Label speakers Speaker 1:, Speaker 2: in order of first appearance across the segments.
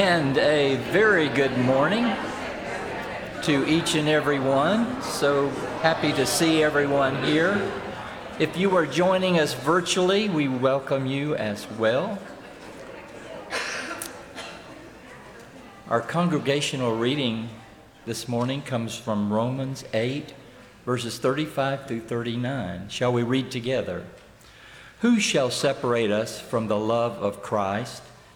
Speaker 1: And a very good morning to each and every one. So happy to see everyone here. If you are joining us virtually, we welcome you as well. Our congregational reading this morning comes from Romans 8, verses 35 through 39. Shall we read together? Who shall separate us from the love of Christ?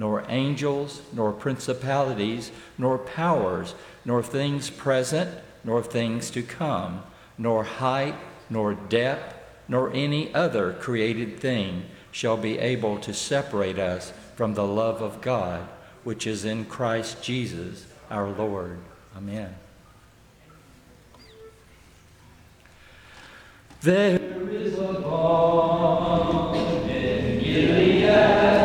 Speaker 1: nor angels, nor principalities, nor powers, nor things present, nor things to come, nor height, nor depth, nor any other created thing shall be able to separate us from the love of God, which is in Christ Jesus our Lord. Amen. There is a balm in Gilead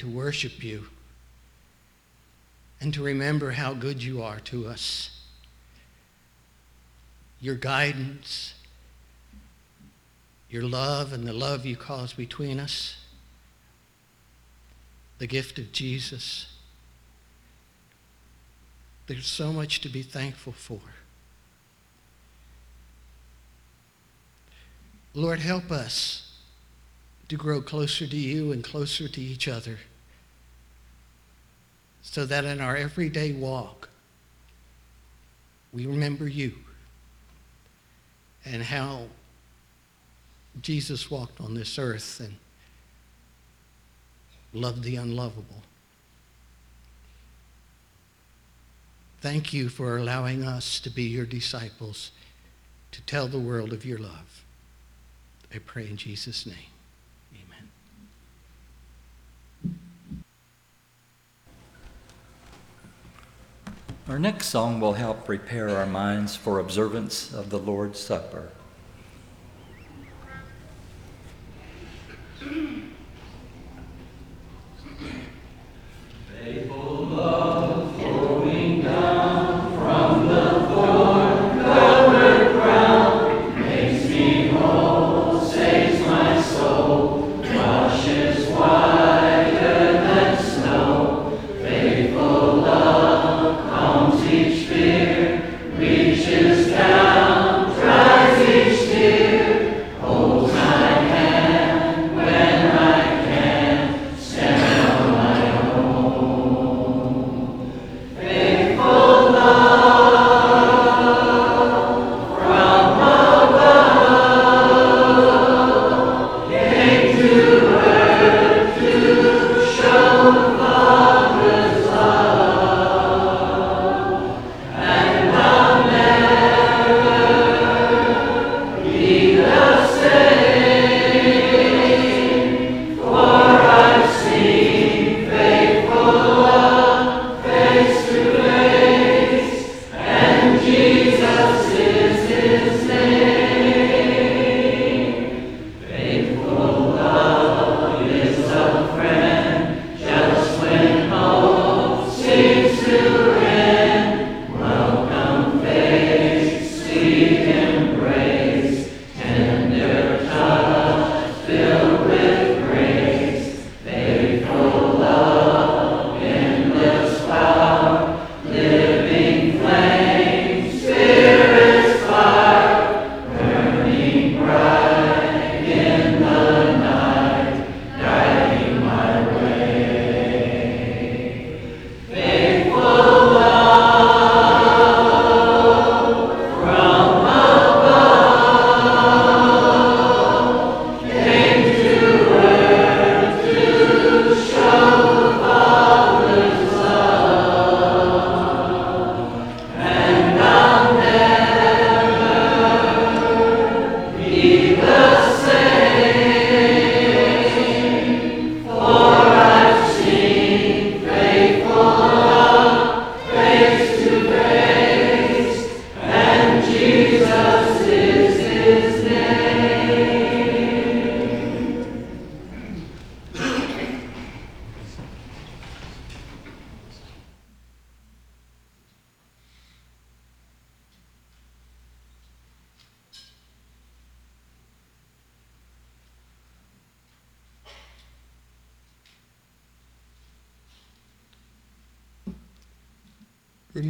Speaker 1: to
Speaker 2: worship you and to remember how good you are to us. Your guidance, your love, and the love you cause between us, the gift of Jesus. There's so much to be thankful for. Lord, help us to grow closer to you and closer to each other so that in our everyday walk, we remember you and how Jesus walked on this earth and loved the unlovable. Thank you for allowing us to be your disciples, to tell the world of your love. I pray in Jesus' name. Amen.
Speaker 1: Our next song will help prepare our minds for observance of the Lord's Supper. Faithful love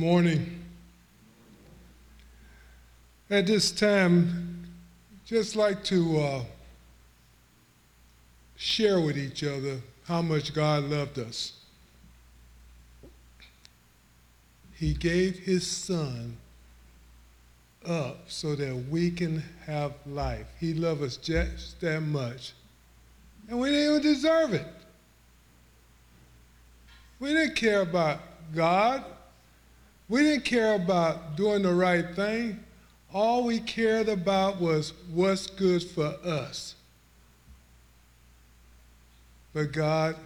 Speaker 3: morning. At this time, just like to uh, share with each other how much God loved us. He gave His Son up so that we can have life. He loved us just that much. And we didn't even deserve it. We didn't care about God. We didn't care about doing the right thing. All we cared about was what's good for us. But God,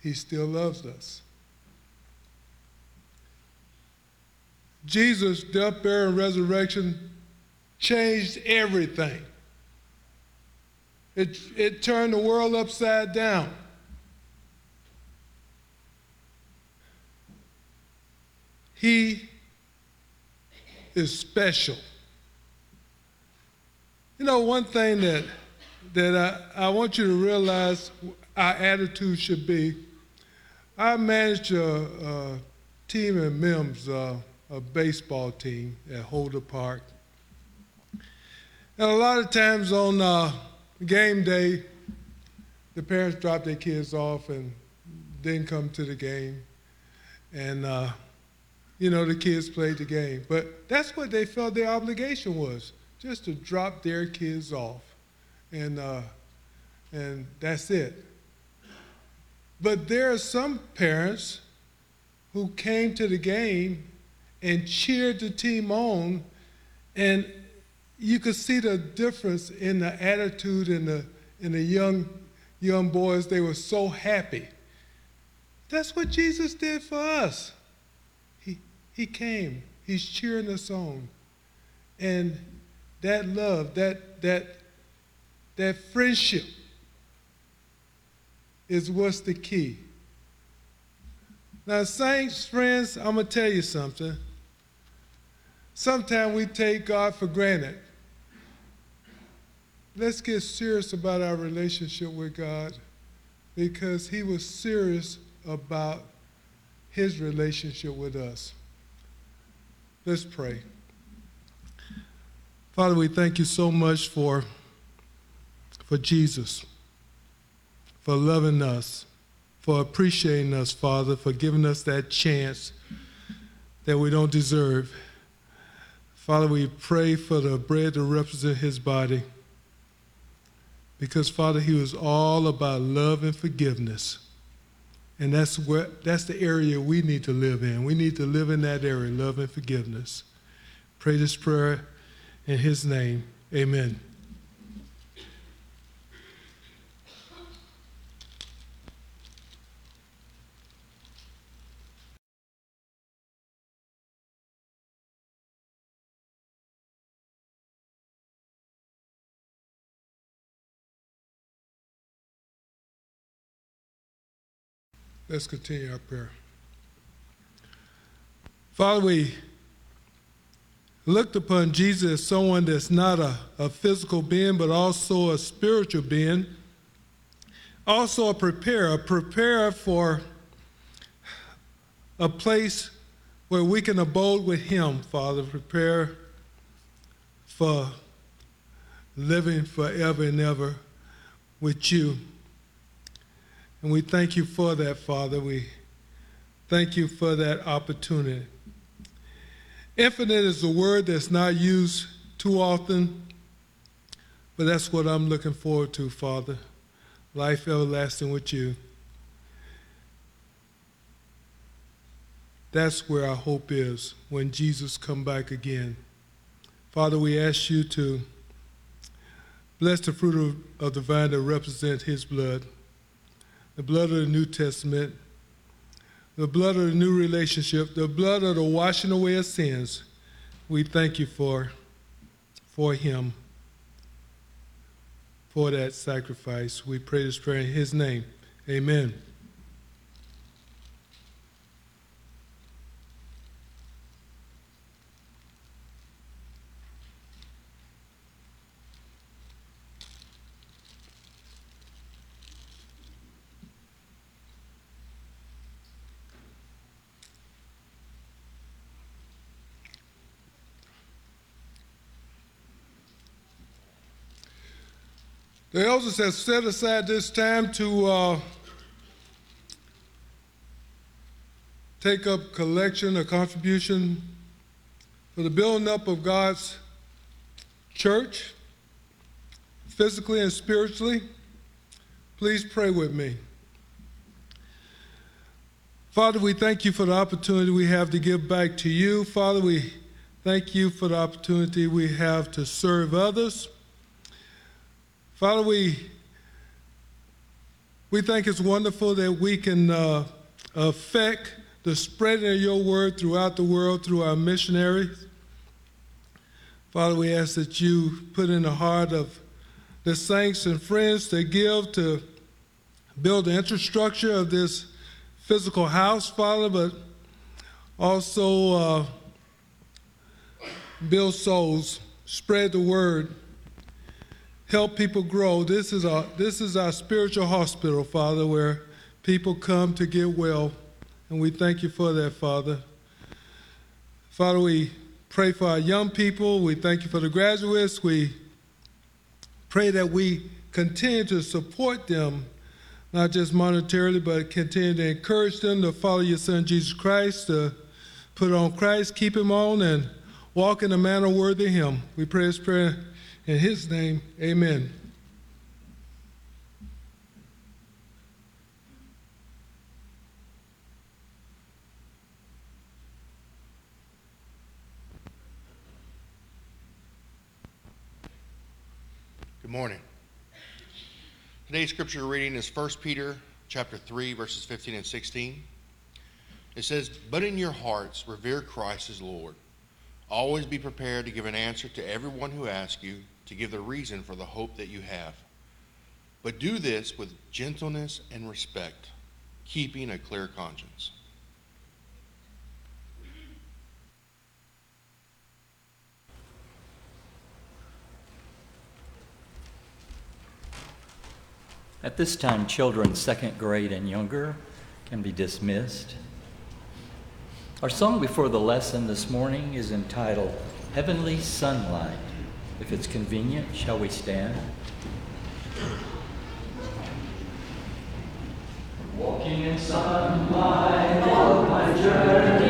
Speaker 3: He still loves us. Jesus' death, burial, and resurrection changed everything. It, it turned the world upside down. He is special. You know, one thing that, that I, I want you to realize our attitude should be I managed a, a team in Mims, uh, a baseball team at Holder Park. And a lot of times on uh, game day, the parents drop their kids off and didn't come to the game. And uh, you know, the kids played the game. But that's what they felt their obligation was, just to drop their kids off. And, uh, and that's it. But there are some parents who came to the game and cheered the team on, and you could see the difference in the attitude in the, in the young, young boys. They were so happy. That's what Jesus did for us. He came. He's cheering us on. And that love, that that that friendship is what's the key. Now, saints, friends, I'm going to tell you something. Sometimes we take God for granted. Let's get serious about our relationship with God because He was serious about His relationship with us. Let's pray. Father, we thank you so much for, for Jesus, for loving us, for appreciating us, Father, for giving us that chance that we don't deserve. Father, we pray for the bread to represent his body. Because, Father, he was all about love and forgiveness. And that's where that's the area we need to live in. We need to live in that area, love and forgiveness. Pray this prayer in his name. Amen. Let's continue our prayer. Father, we looked upon Jesus as someone that's not a, a physical being, but also a spiritual being, also a preparer, a preparer for a place where we can abode with Him, Father, prepare for living forever and ever with you. And we thank you for that, Father. We thank you for that opportunity. Infinite is a word that's not used too often, but that's what I'm looking forward to, Father. Life everlasting with you. That's where our hope is when Jesus come back again. Father, we ask you to bless the fruit of, of the vine that represent his blood the blood of the New Testament, the blood of the new relationship, the blood of the washing away of sins. We thank you for, for him, for that sacrifice. We pray this prayer in his name. Amen. The elders have set aside this time to uh, take up collection or contribution for the building up of God's church, physically and spiritually. Please pray with me. Father, we thank you for the opportunity we have to give back to you. Father, we thank you for the opportunity we have to serve others. Father, we, we think it's wonderful that we can uh, affect the spreading of your word throughout the world through our missionaries. Father, we ask that you put in the heart of the saints and friends to give to build the infrastructure of this physical house, Father, but also uh, build souls, spread the word, help people grow. This is our this is our spiritual hospital, Father, where people come to get well, and we thank you for that, Father. Father, we pray for our young people. We thank you for the graduates. We pray that we continue to support them not just monetarily, but continue to encourage them to follow your Son Jesus Christ, to put on Christ, keep him on, and walk in a manner worthy of him. We pray this prayer in his name. Amen.
Speaker 4: Good morning. Today's scripture reading is 1 Peter chapter 3 verses 15 and 16. It says, "But in your hearts revere Christ as Lord. Always be prepared to give an answer to everyone who asks you to give the reason for the hope that you have. But do this with gentleness and respect, keeping a clear conscience."
Speaker 1: At this time, children second grade and younger can be dismissed. Our song before the lesson this morning is entitled Heavenly Sunlight. If it's convenient, shall we stand? Walking in sunlight on my journey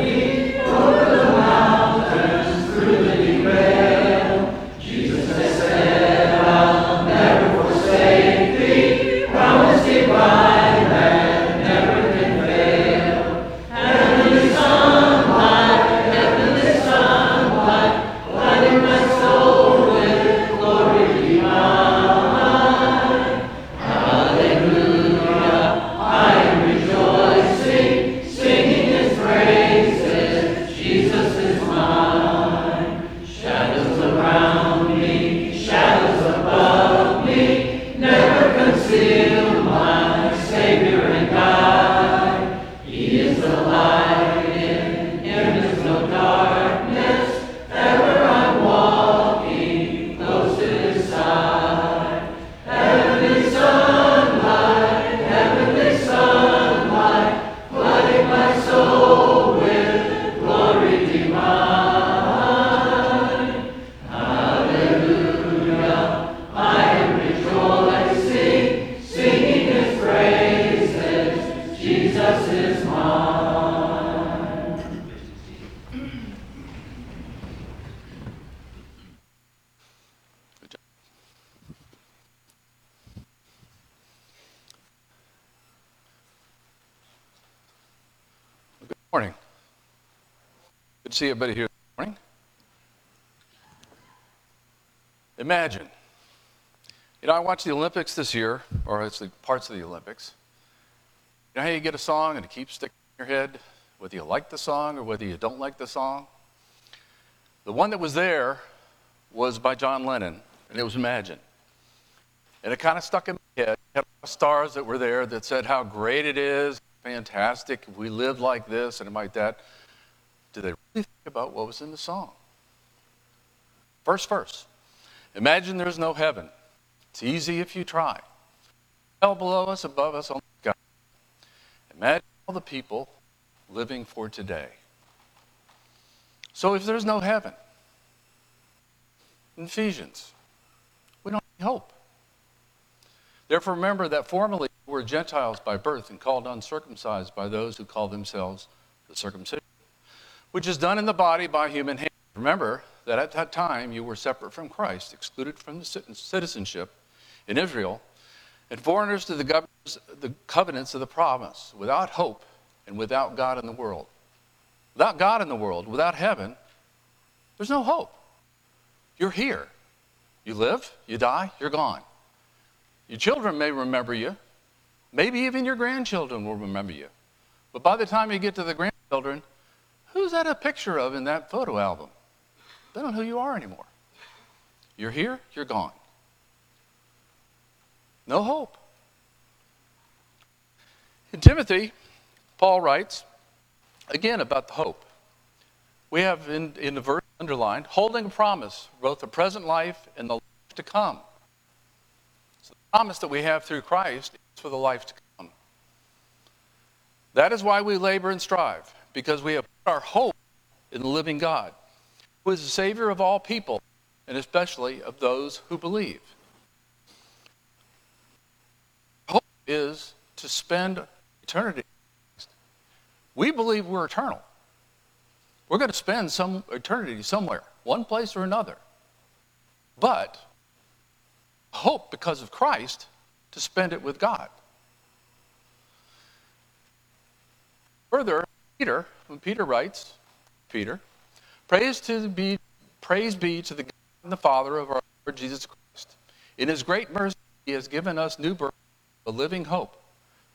Speaker 1: I
Speaker 5: watched the Olympics this year, or it's the parts of the Olympics. You know how you get a song and it keeps sticking in your head, whether you like the song or whether you don't like the song? The one that was there was by John Lennon, and it was Imagine. And it kind of stuck in my head. It had stars that were there that said how great it is, fantastic, we live like this and like that. Did they really think about what was in the song? First verse. Imagine there's no heaven. It's easy if you try. Hell below us, above us, only God. Imagine all the people living for today. So if there's no heaven, in Ephesians, we don't have hope. Therefore, remember that formerly you were Gentiles by birth and called uncircumcised by those who call themselves the circumcision, which is done in the body by human hands. Remember that at that time you were separate from Christ, excluded from the citizenship in Israel, and foreigners to the, the covenants of the promise, without hope and without God in the world. Without God in the world, without heaven, there's no hope. You're here. You live, you die, you're gone. Your children may remember you. Maybe even your grandchildren will remember you. But by the time you get to the grandchildren, who's that a picture of in that photo album? They don't know who you are anymore. You're here, you're gone. No hope. In Timothy, Paul writes, again about the hope. We have in, in the verse underlined, holding a promise, both the present life and the life to come. So the promise that we have through Christ is for the life to come. That is why we labor and strive, because we have put our hope in the living God, who is the Savior of all people, and especially of those who believe. Hope is to spend eternity. We believe we're eternal. We're going to spend some eternity somewhere, one place or another. But hope because of Christ to spend it with God. Further, Peter, when Peter writes, Peter, praise to be praise be to the God and the Father of our Lord Jesus Christ. In his great mercy, he has given us new birth, a living hope.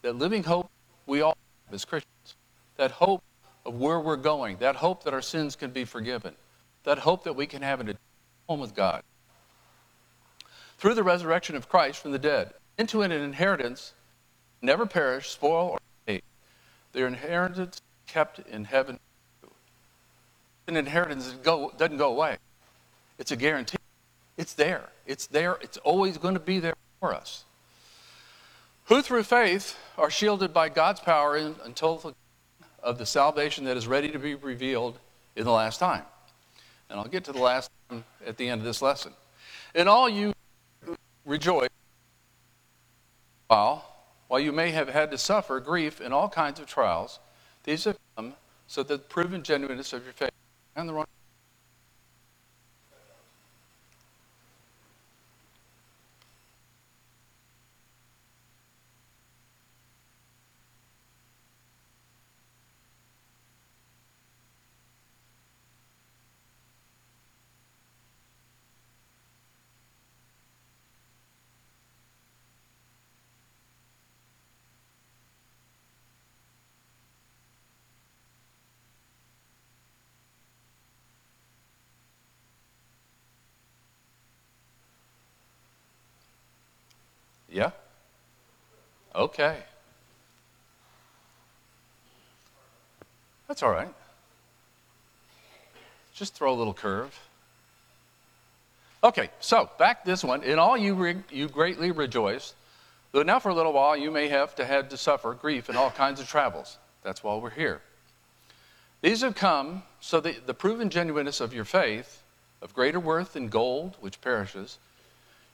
Speaker 5: That living hope we all have as Christians. That hope of where we're going, that hope that our sins can be forgiven, that hope that we can have a home with God. Through the resurrection of Christ from the dead, into an inheritance never perish, spoil, or fade. Their inheritance kept in heaven. An inheritance that go, doesn't go away. It's a guarantee. It's there. It's there. It's always going to be there for us. Who through faith are shielded by God's power until the of the salvation that is ready to be revealed in the last time. And I'll get to the last time at the end of this lesson. And all you rejoice while, while you may have had to suffer grief in all kinds of trials, these have come so that the proven genuineness of your faith and the Yeah? Okay. That's all right. Just throw a little curve. Okay, so back this one. In all you, re- you greatly rejoice, though now for a little while you may have to had to suffer grief and all kinds of travels. That's why we're here. These have come so that the proven genuineness of your faith, of greater worth than gold, which perishes,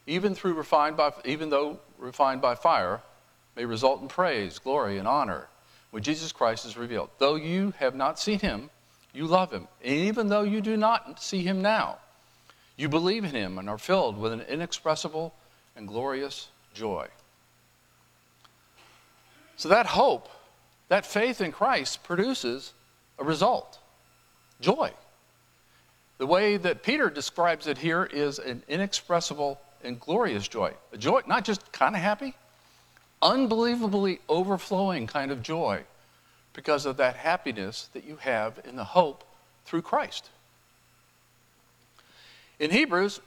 Speaker 5: even through refined by, even though refined by fire, may result in praise, glory, and honor when Jesus Christ is revealed. Though you have not seen him, you love him. And even though you do not see him now, you believe in him and are filled with an inexpressible and glorious joy. So that hope, that faith in Christ produces a result joy. The way that Peter describes it here is an inexpressible and glorious joy. A joy, not just kind of happy, unbelievably overflowing kind of joy because of that happiness that you have in the hope through Christ. In Hebrews,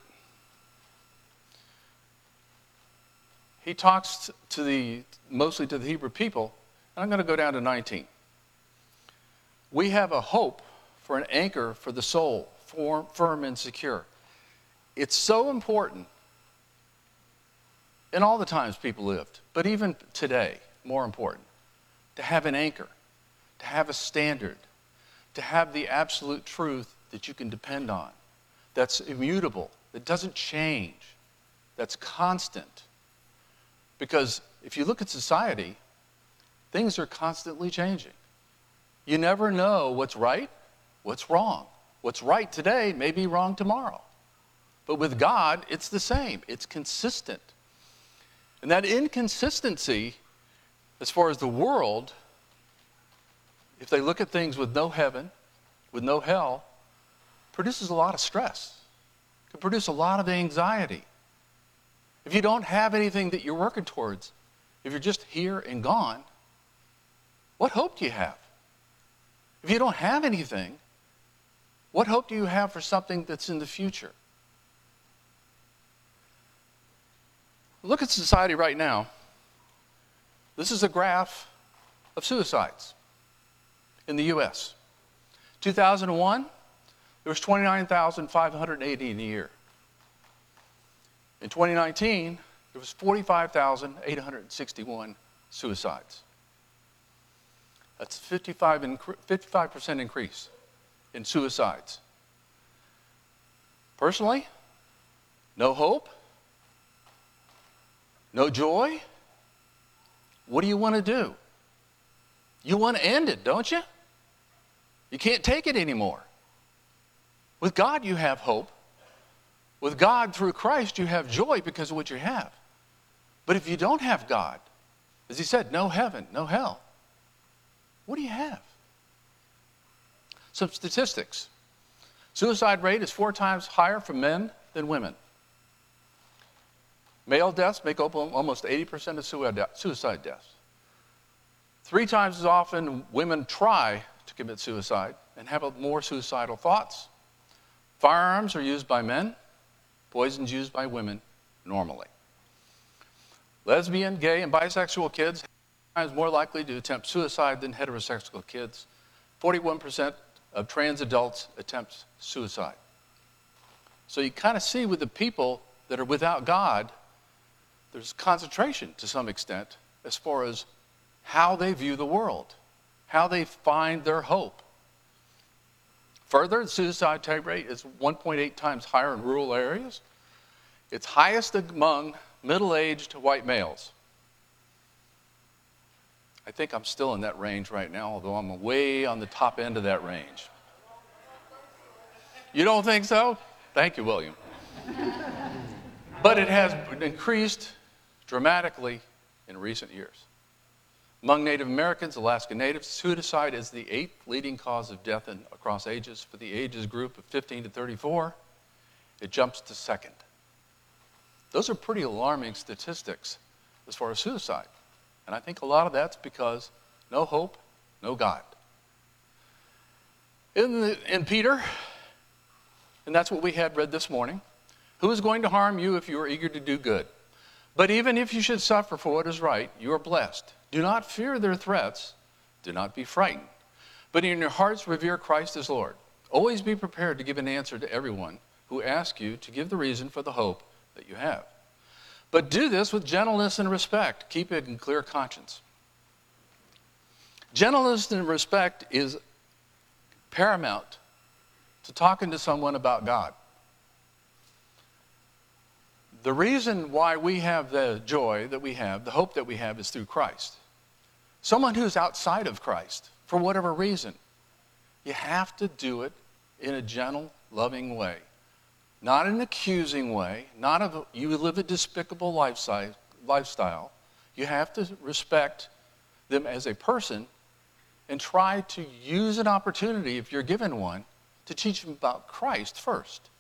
Speaker 5: he talks to the mostly to the Hebrew people, and I'm going to go down to 19. We have a hope for an anchor for the soul, firm and secure. It's so important in all the times people lived, but even today, more important, to have an anchor, to have a standard, to have the absolute truth that you can depend on, that's immutable, that doesn't change, that's constant. Because if you look at society, things are constantly changing. You never know what's right, what's wrong. What's right today may be wrong tomorrow. But with God, it's the same, it's consistent. And that inconsistency, as far as the world, if they look at things with no heaven, with no hell, produces a lot of stress, can produce a lot of anxiety. If you don't have anything that you're working towards, if you're just here and gone, what hope do you have? If you don't have anything, what hope do you have for something that's in the future? Look at society right now. This is a graph of suicides in the U.S. 2001, there was 29,580 in a year. In 2019, there was 45,861 suicides. That's 55 incre- 55% increase in suicides. Personally, no hope, no joy. What do you want to do? You want to end it, don't you? You can't take it anymore. With God, you have hope. With God, through Christ, you have joy because of what you have. But if you don't have God, as he said, no heaven, no hell, what do you have? Some statistics suicide rate is four times higher for men than women. Male deaths make up almost 80% of suicide deaths. Three times as often women try to commit suicide and have more suicidal thoughts. Firearms are used by men, poisons used by women normally. Lesbian, gay, and bisexual kids are times more likely to attempt suicide than heterosexual kids. 41% of trans adults attempt suicide. So you kind of see with the people that are without God, there's concentration to some extent as far as how they view the world, how they find their hope. Further, the suicide rate is 1.8 times higher in rural areas. It's highest among middle aged white males. I think I'm still in that range right now, although I'm way on the top end of that range. You don't think so? Thank you, William. but it has increased dramatically in recent years. Among Native Americans, Alaska Natives, suicide is the eighth leading cause of death in, across ages. For the ages group of 15 to 34, it jumps to second. Those are pretty alarming statistics as far as suicide. And I think a lot of that's because no hope, no God. In, the, in Peter, and that's what we had read this morning, who is going to harm you if you are eager to do good? But even if you should suffer for what is right, you are blessed. Do not fear their threats. Do not be frightened. But in your hearts, revere Christ as Lord. Always be prepared to give an answer to everyone who asks you to give the reason for the hope that you have. But do this with gentleness and respect. Keep it in clear conscience. Gentleness and respect is paramount to talking to someone about God. The reason why we have the joy that we have, the hope that we have, is through Christ. Someone who's outside of Christ, for whatever reason, you have to do it in a gentle, loving way. Not an accusing way, not a you live a despicable lifestyle. You have to respect them as a person and try to use an opportunity, if you're given one, to teach them about Christ first.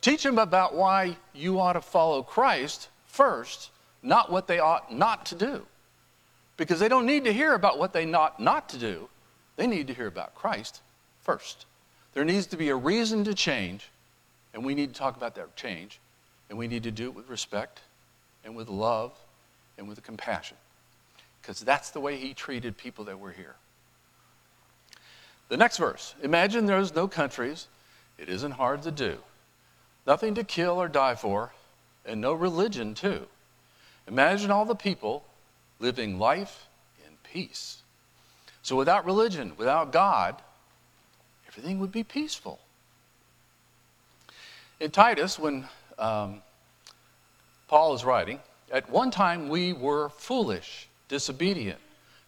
Speaker 5: Teach them about why you ought to follow Christ first, not what they ought not to do. Because they don't need to hear about what they ought not to do. They need to hear about Christ first. There needs to be a reason to change, and we need to talk about that change, and we need to do it with respect and with love and with compassion. Because that's the way he treated people that were here. The next verse Imagine there's no countries, it isn't hard to do, nothing to kill or die for, and no religion, too. Imagine all the people living life in peace. So without religion, without God, everything would be peaceful. In Titus, when um, Paul is writing, At one time, we were foolish, disobedient,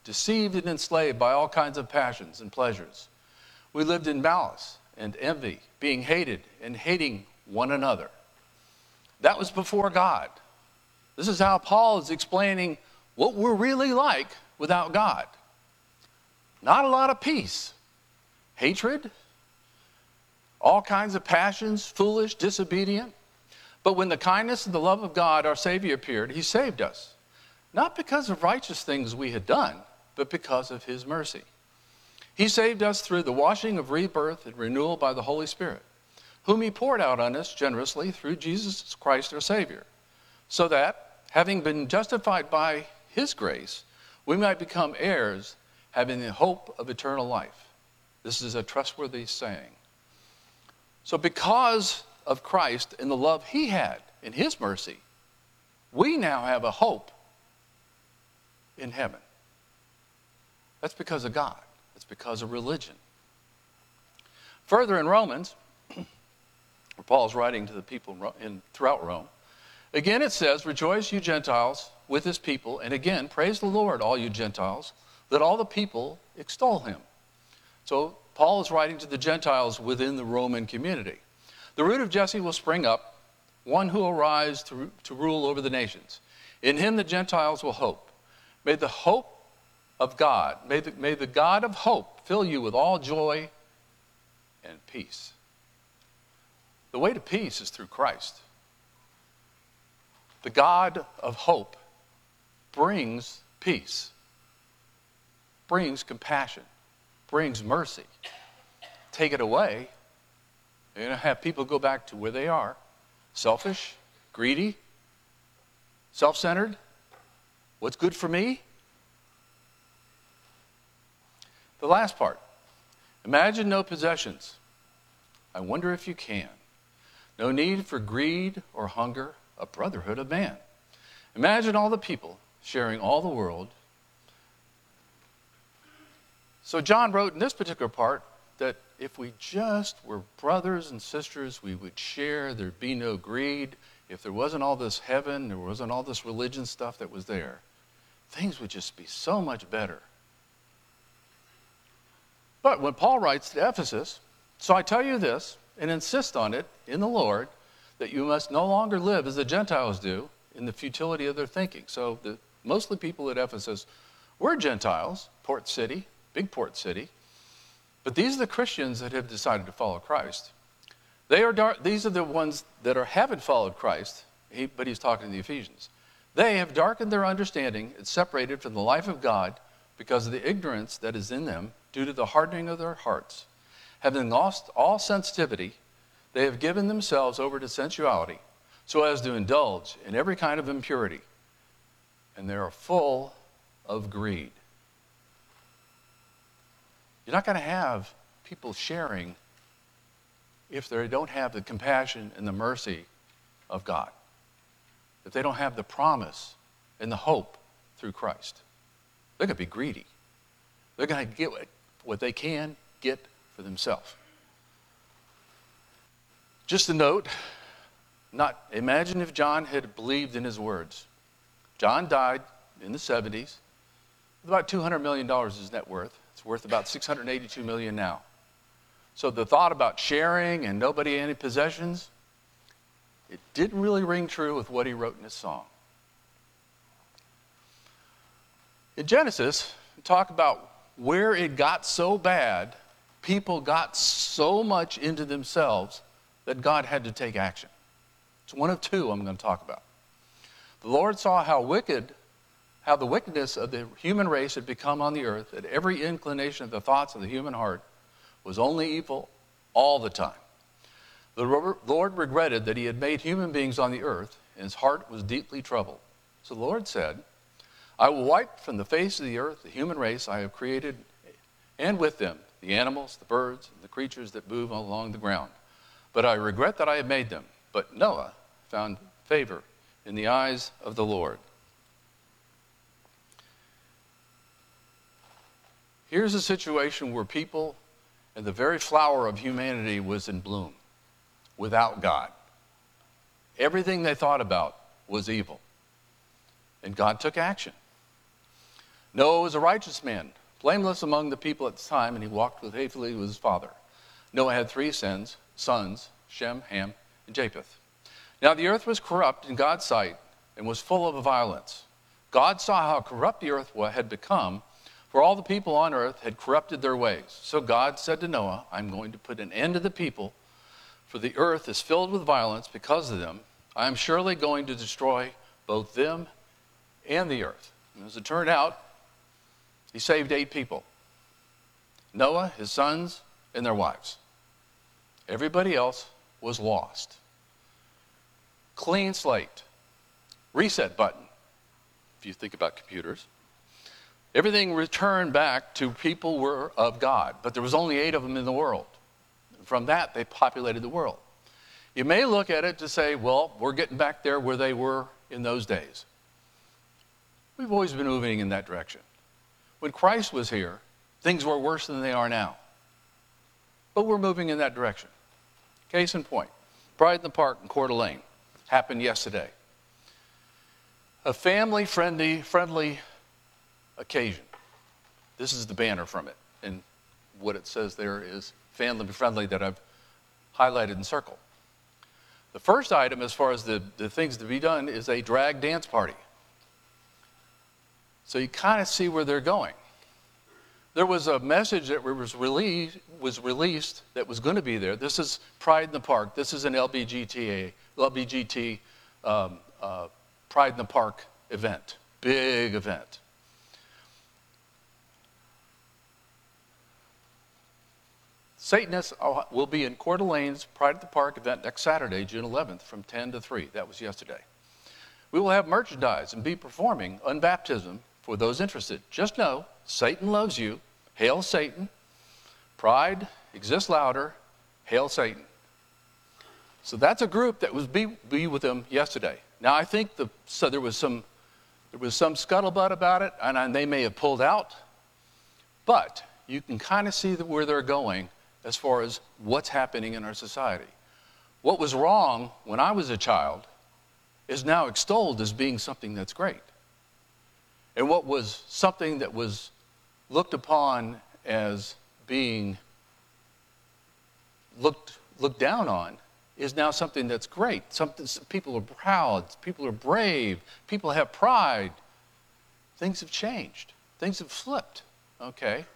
Speaker 5: deceived and enslaved by all kinds of passions and pleasures. We lived in malice and envy, being hated and hating one another. That was before God. This is how Paul is explaining what we're really like without God. Not a lot of peace, hatred, all kinds of passions, foolish, disobedient. But when the kindness and the love of God, our Savior, appeared, He saved us. Not because of righteous things we had done, but because of His mercy. He saved us through the washing of rebirth and renewal by the Holy Spirit, whom He poured out on us generously through Jesus Christ our Savior, so that, having been justified by His grace, we might become heirs, having the hope of eternal life. This is a trustworthy saying. So, because of Christ and the love He had in His mercy, we now have a hope in heaven. That's because of God, it's because of religion. Further in Romans, where Paul's writing to the people in, throughout Rome, again it says, Rejoice, you Gentiles, with his people, and again, praise the Lord, all you Gentiles, that all the people extol him. So Paul is writing to the Gentiles within the Roman community. The root of Jesse will spring up, one who will rise to, to rule over the nations. In him the Gentiles will hope. May the hope of God, may the, may the God of hope fill you with all joy and peace. The way to peace is through Christ. The God of hope brings peace, brings compassion, brings mercy. Take it away, you're going to have people go back to where they are selfish, greedy, self centered. What's good for me? The last part imagine no possessions. I wonder if you can. No need for greed or hunger, a brotherhood of man. Imagine all the people sharing all the world. So, John wrote in this particular part that if we just were brothers and sisters, we would share, there'd be no greed. If there wasn't all this heaven, there wasn't all this religion stuff that was there, things would just be so much better. But when Paul writes to Ephesus, so I tell you this and insist on it in the Lord that you must no longer live as the Gentiles do in the futility of their thinking. So the, mostly people at Ephesus were Gentiles, port city, big port city. But these are the Christians that have decided to follow Christ. They are dar- these are the ones that are, haven't followed Christ, he, but he's talking to the Ephesians. They have darkened their understanding and separated from the life of God because of the ignorance that is in them due to the hardening of their hearts. Having lost all sensitivity, they have given themselves over to sensuality so as to indulge in every kind of impurity. And they are full of greed. You're not going to have people sharing if they don't have the compassion and the mercy of God, if they don't have the promise and the hope through Christ. They're going to be greedy. They're going to get what they can get for themselves. Just a note, not imagine if John had believed in his words. John died in the 70s with about $200 million his net worth. It's worth about 682 million now. So the thought about sharing and nobody any possessions, it didn't really ring true with what he wrote in his song. In Genesis, talk about where it got so bad, people got so much into themselves that God had to take action. It's one of two I'm going to talk about. The Lord saw how wicked how the wickedness of the human race had become on the earth, that every inclination of the thoughts of the human heart was only evil all the time. The Lord regretted that he had made human beings on the earth, and his heart was deeply troubled. So the Lord said, I will wipe from the face of the earth the human race I have created, and with them the animals, the birds, and the creatures that move along the ground. But I regret that I have made them. But Noah found favor in the eyes of the Lord. Here's a situation where people and the very flower of humanity was in bloom without God. Everything they thought about was evil. And God took action. Noah was a righteous man, blameless among the people at the time, and he walked with faithfully with his father. Noah had three sons, sons, Shem, Ham, and Japheth. Now the earth was corrupt in God's sight and was full of violence. God saw how corrupt the earth had become, for all the people on earth had corrupted their ways. So God said to Noah, I'm going to put an end to the people, for the earth is filled with violence because of them. I am surely going to destroy both them and the earth. And as it turned out, he saved eight people Noah, his sons, and their wives. Everybody else was lost. Clean slate, reset button, if you think about computers. Everything returned back to people were of God, but there was only eight of them in the world. From that, they populated the world. You may look at it to say, well, we're getting back there where they were in those days. We've always been moving in that direction. When Christ was here, things were worse than they are now. But we're moving in that direction. Case in point Pride in the Park in Coeur d'Alene happened yesterday. A family friendly, friendly occasion. This is the banner from it. And what it says there is family friendly that I've highlighted in circle. The first item, as far as the, the things to be done, is a drag dance party. So you kind of see where they're going. There was a message that was released, was released that was going to be there. This is Pride in the Park. This is an LBGTA, LBGT um, uh, Pride in the Park event, big event. Satanists will be in Coeur d'Alene's Pride at the Park event next Saturday, June 11th, from 10 to 3. That was yesterday. We will have merchandise and be performing unbaptism for those interested. Just know Satan loves you. Hail Satan. Pride exists louder. Hail Satan. So that's a group that was be, be with them yesterday. Now I think the, so there was some there was some scuttlebutt about it, and they may have pulled out, but you can kind of see where they're going as far as what's happening in our society. What was wrong when I was a child is now extolled as being something that's great. And what was something that was looked upon as being looked, looked down on is now something that's great. Something, people are proud, people are brave, people have pride. Things have changed, things have flipped, okay?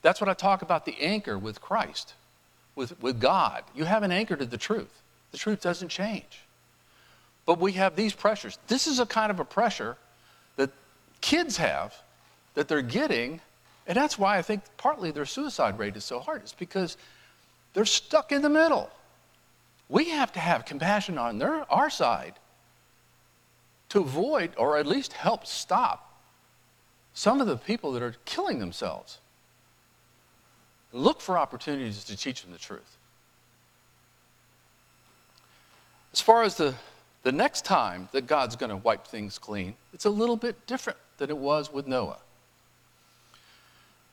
Speaker 5: That's what I talk about the anchor with Christ, with, with God. You have an anchor to the truth. The truth doesn't change. But we have these pressures. This is a kind of a pressure kids have that they're getting, and that's why I think partly their suicide rate is so hard. It's because they're stuck in the middle. We have to have compassion on their, our side to avoid or at least help stop some of the people that are killing themselves. Look for opportunities to teach them the truth. As far as the, the next time that God's going to wipe things clean, it's a little bit different than it was with Noah.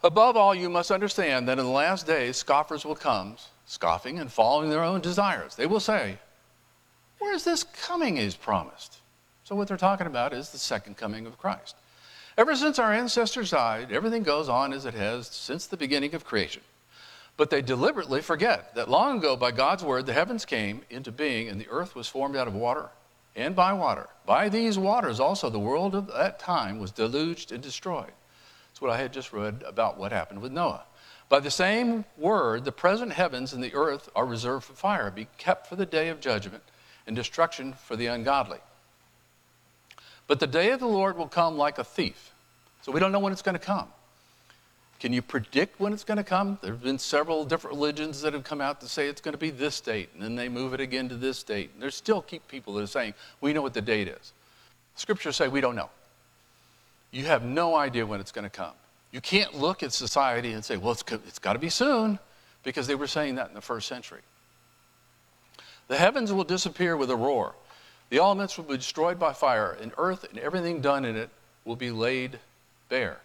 Speaker 5: Above all, you must understand that in the last days, scoffers will come, scoffing and following their own desires. They will say, Where is this coming is promised? So, what they're talking about is the second coming of Christ. Ever since our ancestors died, everything goes on as it has since the beginning of creation. But they deliberately forget that long ago, by God's word, the heavens came into being and the earth was formed out of water and by water. By these waters also, the world of that time was deluged and destroyed. That's what I had just read about what happened with Noah. By the same word, the present heavens and the earth are reserved for fire, be kept for the day of judgment and destruction for the ungodly. But the day of the Lord will come like a thief. So we don't know when it's going to come. Can you predict when it's going to come? There have been several different religions that have come out to say it's going to be this date, and then they move it again to this date. And there's still keep people that are saying, we know what the date is. Scriptures say we don't know. You have no idea when it's going to come. You can't look at society and say, well, it's, it's got to be soon, because they were saying that in the first century. The heavens will disappear with a roar. The elements will be destroyed by fire, and earth and everything done in it will be laid bare.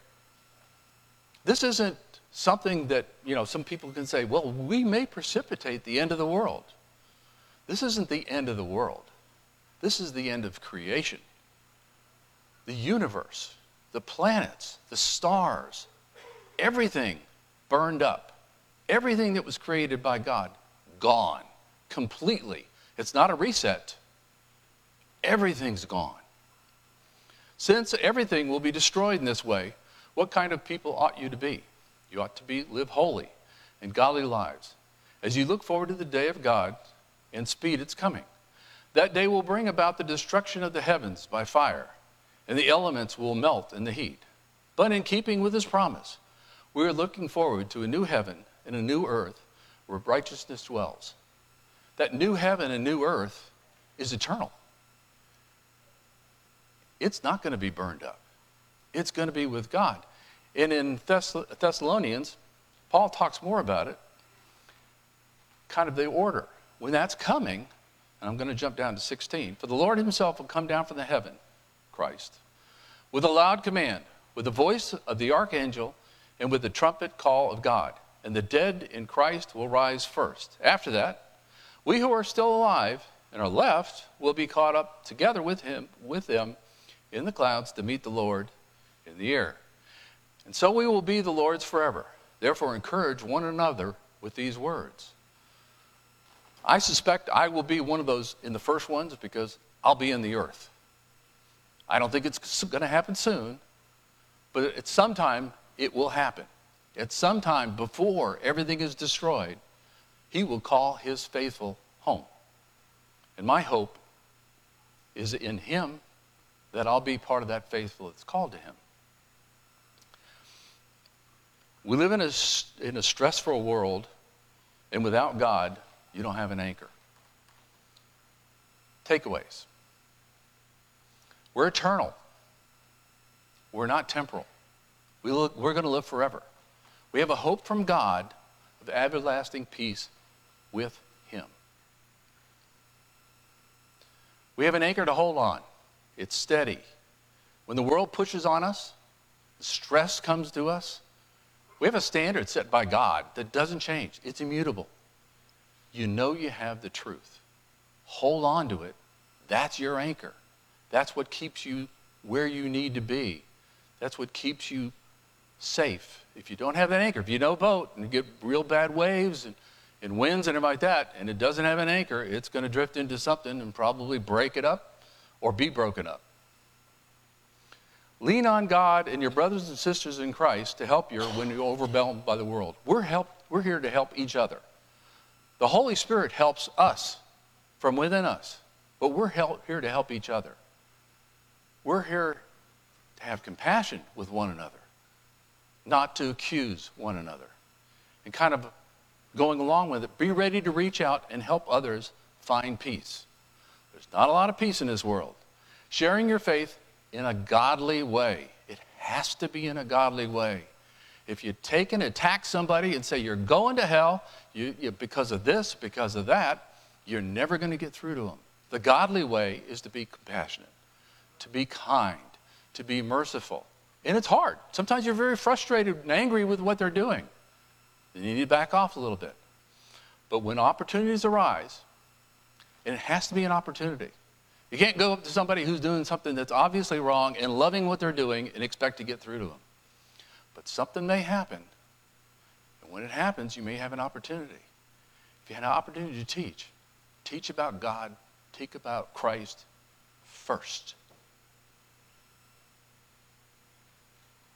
Speaker 5: This isn't something that, you know, some people can say, well, we may precipitate the end of the world. This isn't the end of the world. This is the end of creation. the universe, the planets, the stars, everything burned up. Everything that was created by God, gone completely. It's not a reset, everything's gone. Since everything will be destroyed in this way, what kind of people ought you to be? You ought to be live holy and godly lives. As you look forward to the day of God and speed its coming, that day will bring about the destruction of the heavens by fire, and the elements will melt in the heat. But in keeping with his promise, we are looking forward to a new heaven and a new earth where righteousness dwells. That new heaven and new earth is eternal. It's not going to be burned up, it's going to be with God. And in Thess- Thessalonians, Paul talks more about it, kind of the order. When that's coming, and I'm going to jump down to 16, for the Lord himself will come down from the heaven, Christ, with a loud command, with the voice of the archangel, and with the trumpet call of God. And the dead in Christ will rise first. After that, we who are still alive and are left will be caught up together with him, with them in the clouds to meet the Lord in the air. And so we will be the Lord's forever. Therefore, encourage one another with these words. I suspect I will be one of those in the first ones because I'll be in the earth. I don't think it's going to happen soon, but at some time it will happen. At some time before everything is destroyed, he will call his faithful home. And my hope is in him that I'll be part of that faithful that's called to him. We live in a, in a stressful world, and without God, you don't have an anchor. Takeaways We're eternal, we're not temporal. We look, we're going to live forever. We have a hope from God of everlasting peace with Him. We have an anchor to hold on, it's steady. When the world pushes on us, stress comes to us, we have a standard set by God that doesn't change, it's immutable. You know you have the truth. Hold on to it. That's your anchor. That's what keeps you where you need to be. That's what keeps you safe. If you don't have that anchor, if you know boat and you get real bad waves and, and winds and everything like that, and it doesn't have an anchor, it's going to drift into something and probably break it up or be broken up. Lean on God and your brothers and sisters in Christ to help you when you're overwhelmed by the world. We're, help, we're here to help each other. The Holy Spirit helps us from within us, but we're help, here to help each other. We're here to have compassion with one another, not to accuse one another. And kind of going along with it, be ready to reach out and help others find peace. There's not a lot of peace in this world. Sharing your faith in a godly way. It has to be in a godly way. If you take and attack somebody and say you're going to hell you, you, because of this, because of that, you're never going to get through to them. The godly way is to be compassionate, to be kind, to be merciful. And it's hard. Sometimes you're very frustrated and angry with what they're doing. You need to back off a little bit. But when opportunities arise, and it has to be an opportunity, you can't go up to somebody who's doing something that's obviously wrong and loving what they're doing and expect to get through to them. But something may happen. And when it happens, you may have an opportunity. If you had an opportunity to teach, teach about God, teach about Christ first.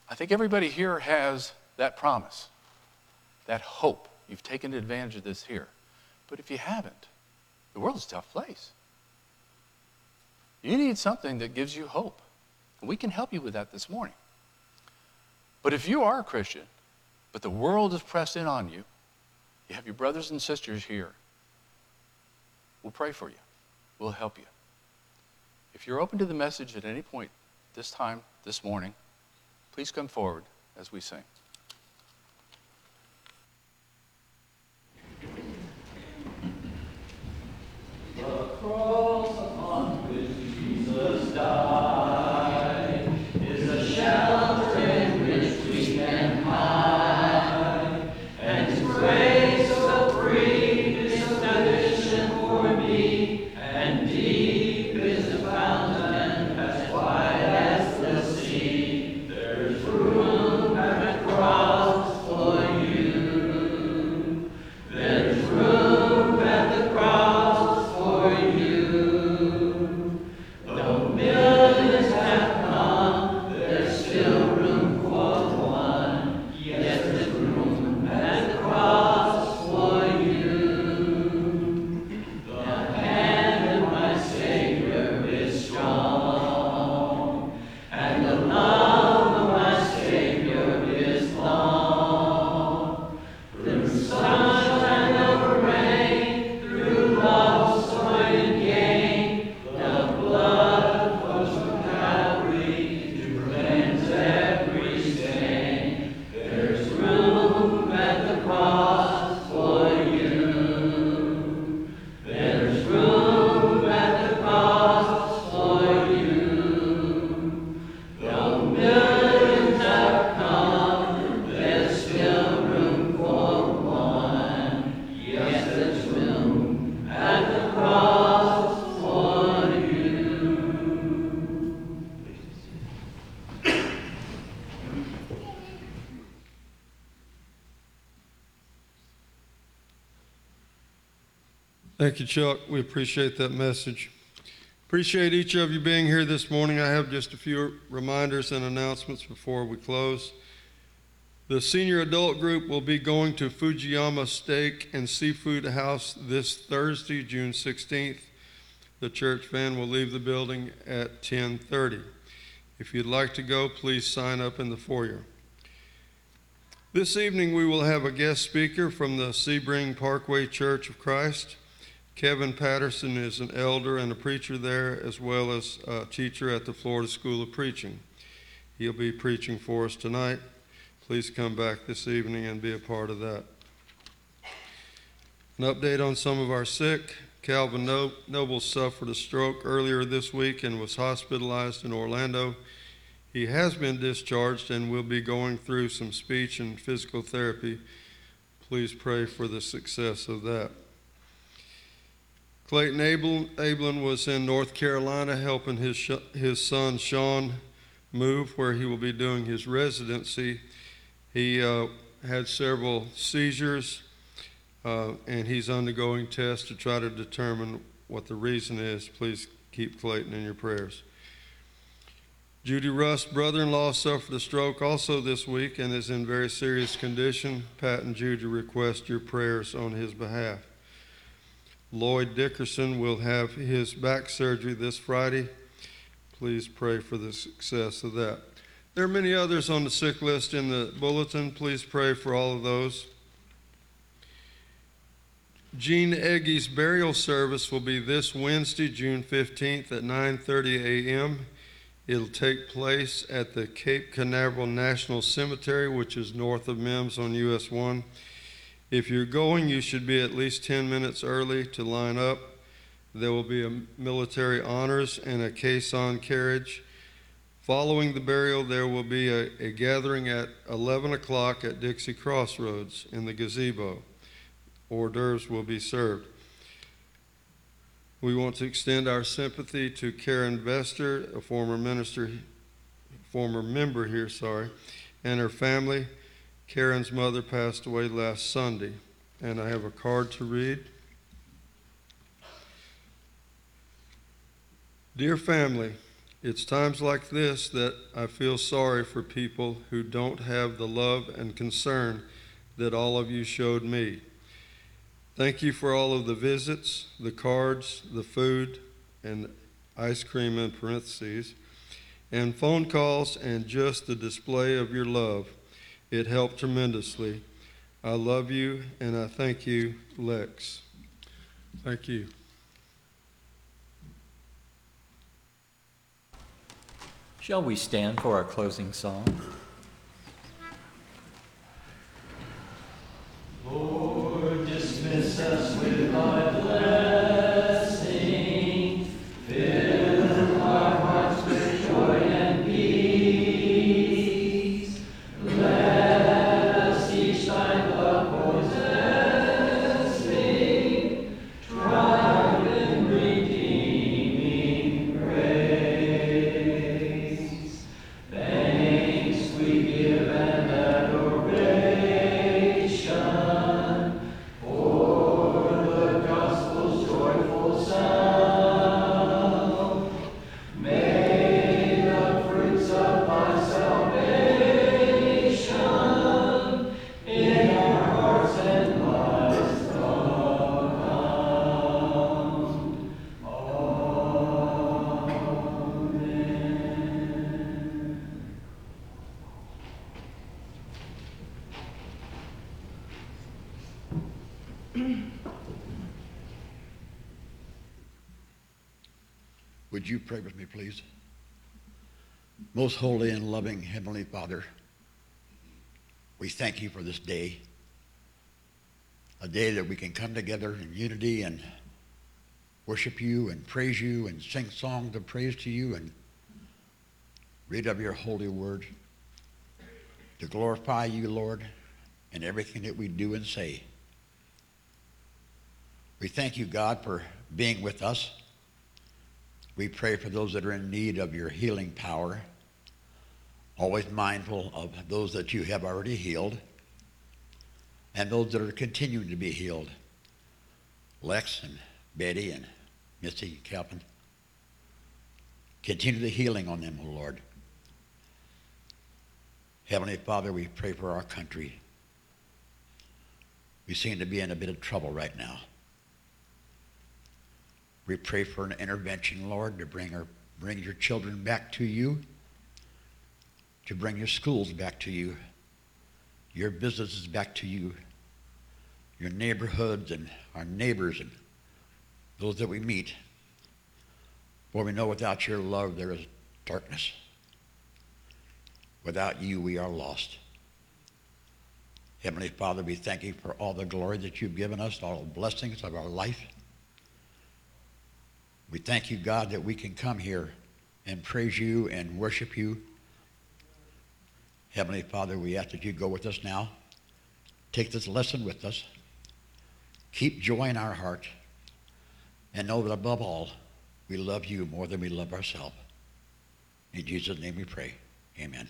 Speaker 5: I think everybody here has that promise, that hope. You've taken advantage of this here. But if you haven't, the world's a tough place. You need something that gives you hope. And we can help you with that this morning. But if you are a Christian, but the world is pressed in on you, you have your brothers and sisters here. We'll pray for you, we'll help you. If you're open to the message at any point this time, this morning, please come forward as we sing.
Speaker 6: Thank you, Chuck. We appreciate that message. Appreciate each of you being here this morning. I have just a few reminders and announcements before we close. The senior adult group will be going to Fujiyama Steak and Seafood House this Thursday, June 16th. The church van will leave the building at 10:30. If you'd like to go, please sign up in the foyer. This evening we will have a guest speaker from the Sebring Parkway Church of Christ. Kevin Patterson is an elder and a preacher there, as well as a teacher at the Florida School of Preaching. He'll be preaching for us tonight. Please come back this evening and be a part of that. An update on some of our sick. Calvin Noble suffered a stroke earlier this week and was hospitalized in Orlando. He has been discharged and will be going through some speech and physical therapy. Please pray for the success of that. Clayton Abel, Abelin was in North Carolina helping his, his son Sean move where he will be doing his residency. He uh, had several seizures uh, and he's undergoing tests to try to determine what the reason is. Please keep Clayton in your prayers. Judy Rust's brother in law suffered a stroke also this week and is in very serious condition. Pat and Judy request your prayers on his behalf. Lloyd Dickerson will have his back surgery this Friday. Please pray for the success of that. There are many others on the sick list in the bulletin. Please pray for all of those. Gene Eggy's burial service will be this Wednesday, June 15th at 9:30 a.m. It'll take place at the Cape Canaveral National Cemetery, which is north of Mims on US 1. If you're going, you should be at least 10 minutes early to line up. There will be a military honors and a caisson carriage. Following the burial, there will be a, a gathering at 11 o'clock at Dixie Crossroads in the gazebo. Hors d'oeuvres will be served. We want to extend our sympathy to Karen Vester, a former minister, former member here, sorry, and her family. Karen's mother passed away last Sunday, and I have a card to read. Dear family, it's times like this that I feel sorry for people who don't have the love and concern that all of you showed me. Thank you for all of the visits, the cards, the food, and ice cream in parentheses, and phone calls, and just the display of your love. It helped tremendously. I love you and I thank you, Lex. Thank you.
Speaker 1: Shall we stand for our closing song? Lord, dismiss us with thy
Speaker 7: Would you pray with me, please? Most holy and loving Heavenly Father, we thank you for this day, a day that we can come together in unity and worship you and praise you and sing songs of praise to you and read of your holy word to glorify you, Lord, in everything that we do and say. We thank you, God, for being with us. We pray for those that are in need of your healing power, always mindful of those that you have already healed and those that are continuing to be healed. Lex and Betty and Missy Calvin. Continue the healing on them, O Lord. Heavenly Father, we pray for our country. We seem to be in a bit of trouble right now. We pray for an intervention, Lord, to bring, bring your children back to you, to bring your schools back to you, your businesses back to you, your neighborhoods and our neighbors and those that we meet. For we know without your love there is darkness. Without you, we are lost. Heavenly Father, we thank you for all the glory that you've given us, all the blessings of our life. We thank you, God, that we can come here and praise you and worship you. Heavenly Father, we ask that you go with us now. Take this lesson with us. Keep joy in our heart. And know that above all, we love you more than we love ourselves. In Jesus' name we pray. Amen.